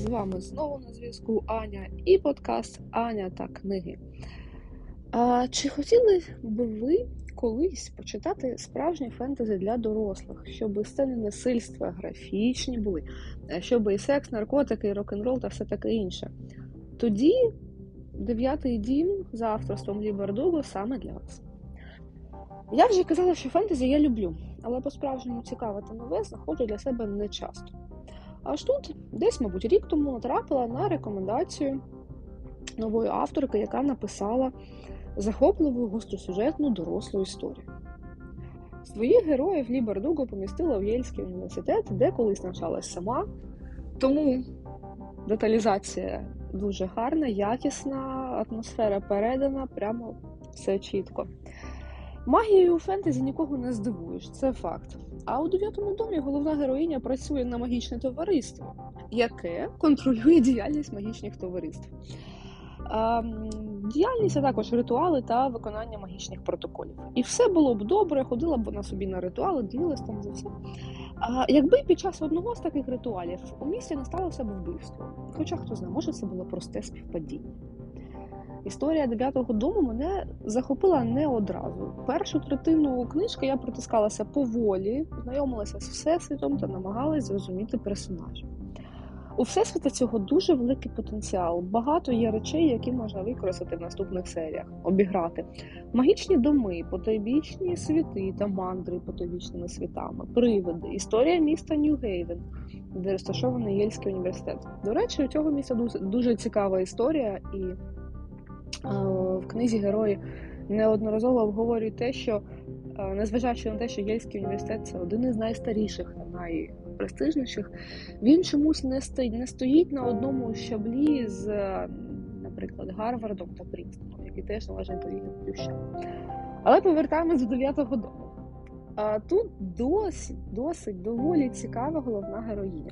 З вами знову на зв'язку Аня і подкаст Аня та книги. А, Чи хотіли би ви колись почитати справжні фентезі для дорослих, щоб сцени насильства графічні були, щоб і секс, наркотики, і рок-н-рол та все таке інше? Тоді дев'ятий дім за авторством Лі Бардуго саме для вас. Я вже казала, що фентезі я люблю, але по-справжньому цікаве та нове знаходжу для себе не часто. Аж тут, десь, мабуть, рік тому натрапила на рекомендацію нової авторки, яка написала захопливу гостросюжетну дорослу історію. Своїх героїв Лі Бардуго помістила в Єльський університет, де колись навчалась сама. Тому деталізація дуже гарна, якісна, атмосфера передана, прямо все чітко. Магією у фентезі нікого не здивуєш, це факт. А у дев'ятому домі головна героїня працює на магічне товариство, яке контролює діяльність магічних товариств. Діяльність а також ритуали та виконання магічних протоколів. І все було б добре, ходила б вона собі на ритуали, ділилась там за все. А якби під час одного з таких ритуалів у місті не сталося б вбивство, хоча хто знає, може це було просте співпадіння. Історія дев'ятого дому мене захопила не одразу. Першу третину книжки я притискалася поволі, знайомилася з всесвітом та намагалась зрозуміти персонажів. У всесвіта цього дуже великий потенціал. Багато є речей, які можна використати в наступних серіях, обіграти. Магічні доми, потойбічні світи та мандри потойбічними світами, привиди, історія міста Нью-Гейвен, де розташований Єльський університет. До речі, у цього міста дуже, цікава історія, і в книзі герої неодноразово обговорюють те, що е, незважаючи на те, що Єльський університет це один із найстаріших та най він чомусь не стоїть, не стоїть на одному щаблі з, наприклад, Гарвардом та Прінстоном, які теж належать до рівня плюща. Але повертаємось до 9-го дому. Тут досить, досить доволі цікава головна героїня.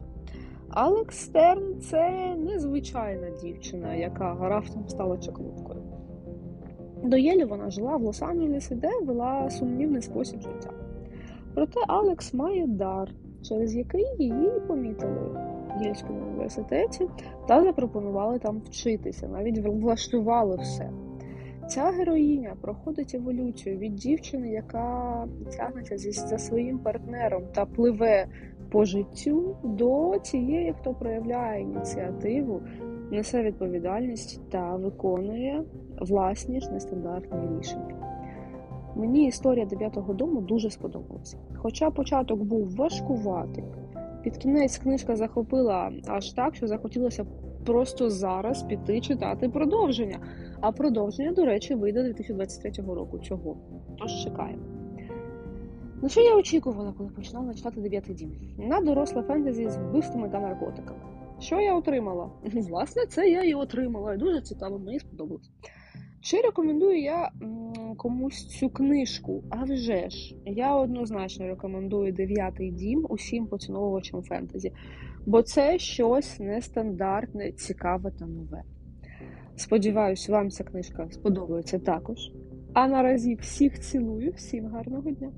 Алекс Стерн це незвичайна дівчина, яка раптом стала чаклункою. До Єлі вона жила в Лос-Анджелесі, де вела сумнівний спосіб життя. Проте Алекс має дар, через який її помітили в Єльському університеті та запропонували там вчитися, навіть влаштували все. Ця героїня проходить еволюцію від дівчини, яка тягнеться за своїм партнером та пливе по життю, до тієї, хто проявляє ініціативу, несе відповідальність та виконує власні ж нестандартні рішення. Мені історія дев'ятого дому дуже сподобалася. Хоча початок був важкуватий, під кінець книжка захопила аж так, що захотілося просто зараз піти читати продовження. А продовження, до речі, вийде 2023 року. Чого? Тож чекаємо. Ну, що я очікувала, коли починала читати дев'ятий дім? На доросле фентезі з вбивствами та наркотиками. Що я отримала? Власне, це я і отримала. Дуже цікаво, мені сподобалось. Чи рекомендую я комусь цю книжку? А вже ж, я однозначно рекомендую дев'ятий дім усім поціновувачам фентезі, бо це щось нестандартне, цікаве та нове. Сподіваюсь, вам ця книжка сподобається також. А наразі всіх цілую, всім гарного дня!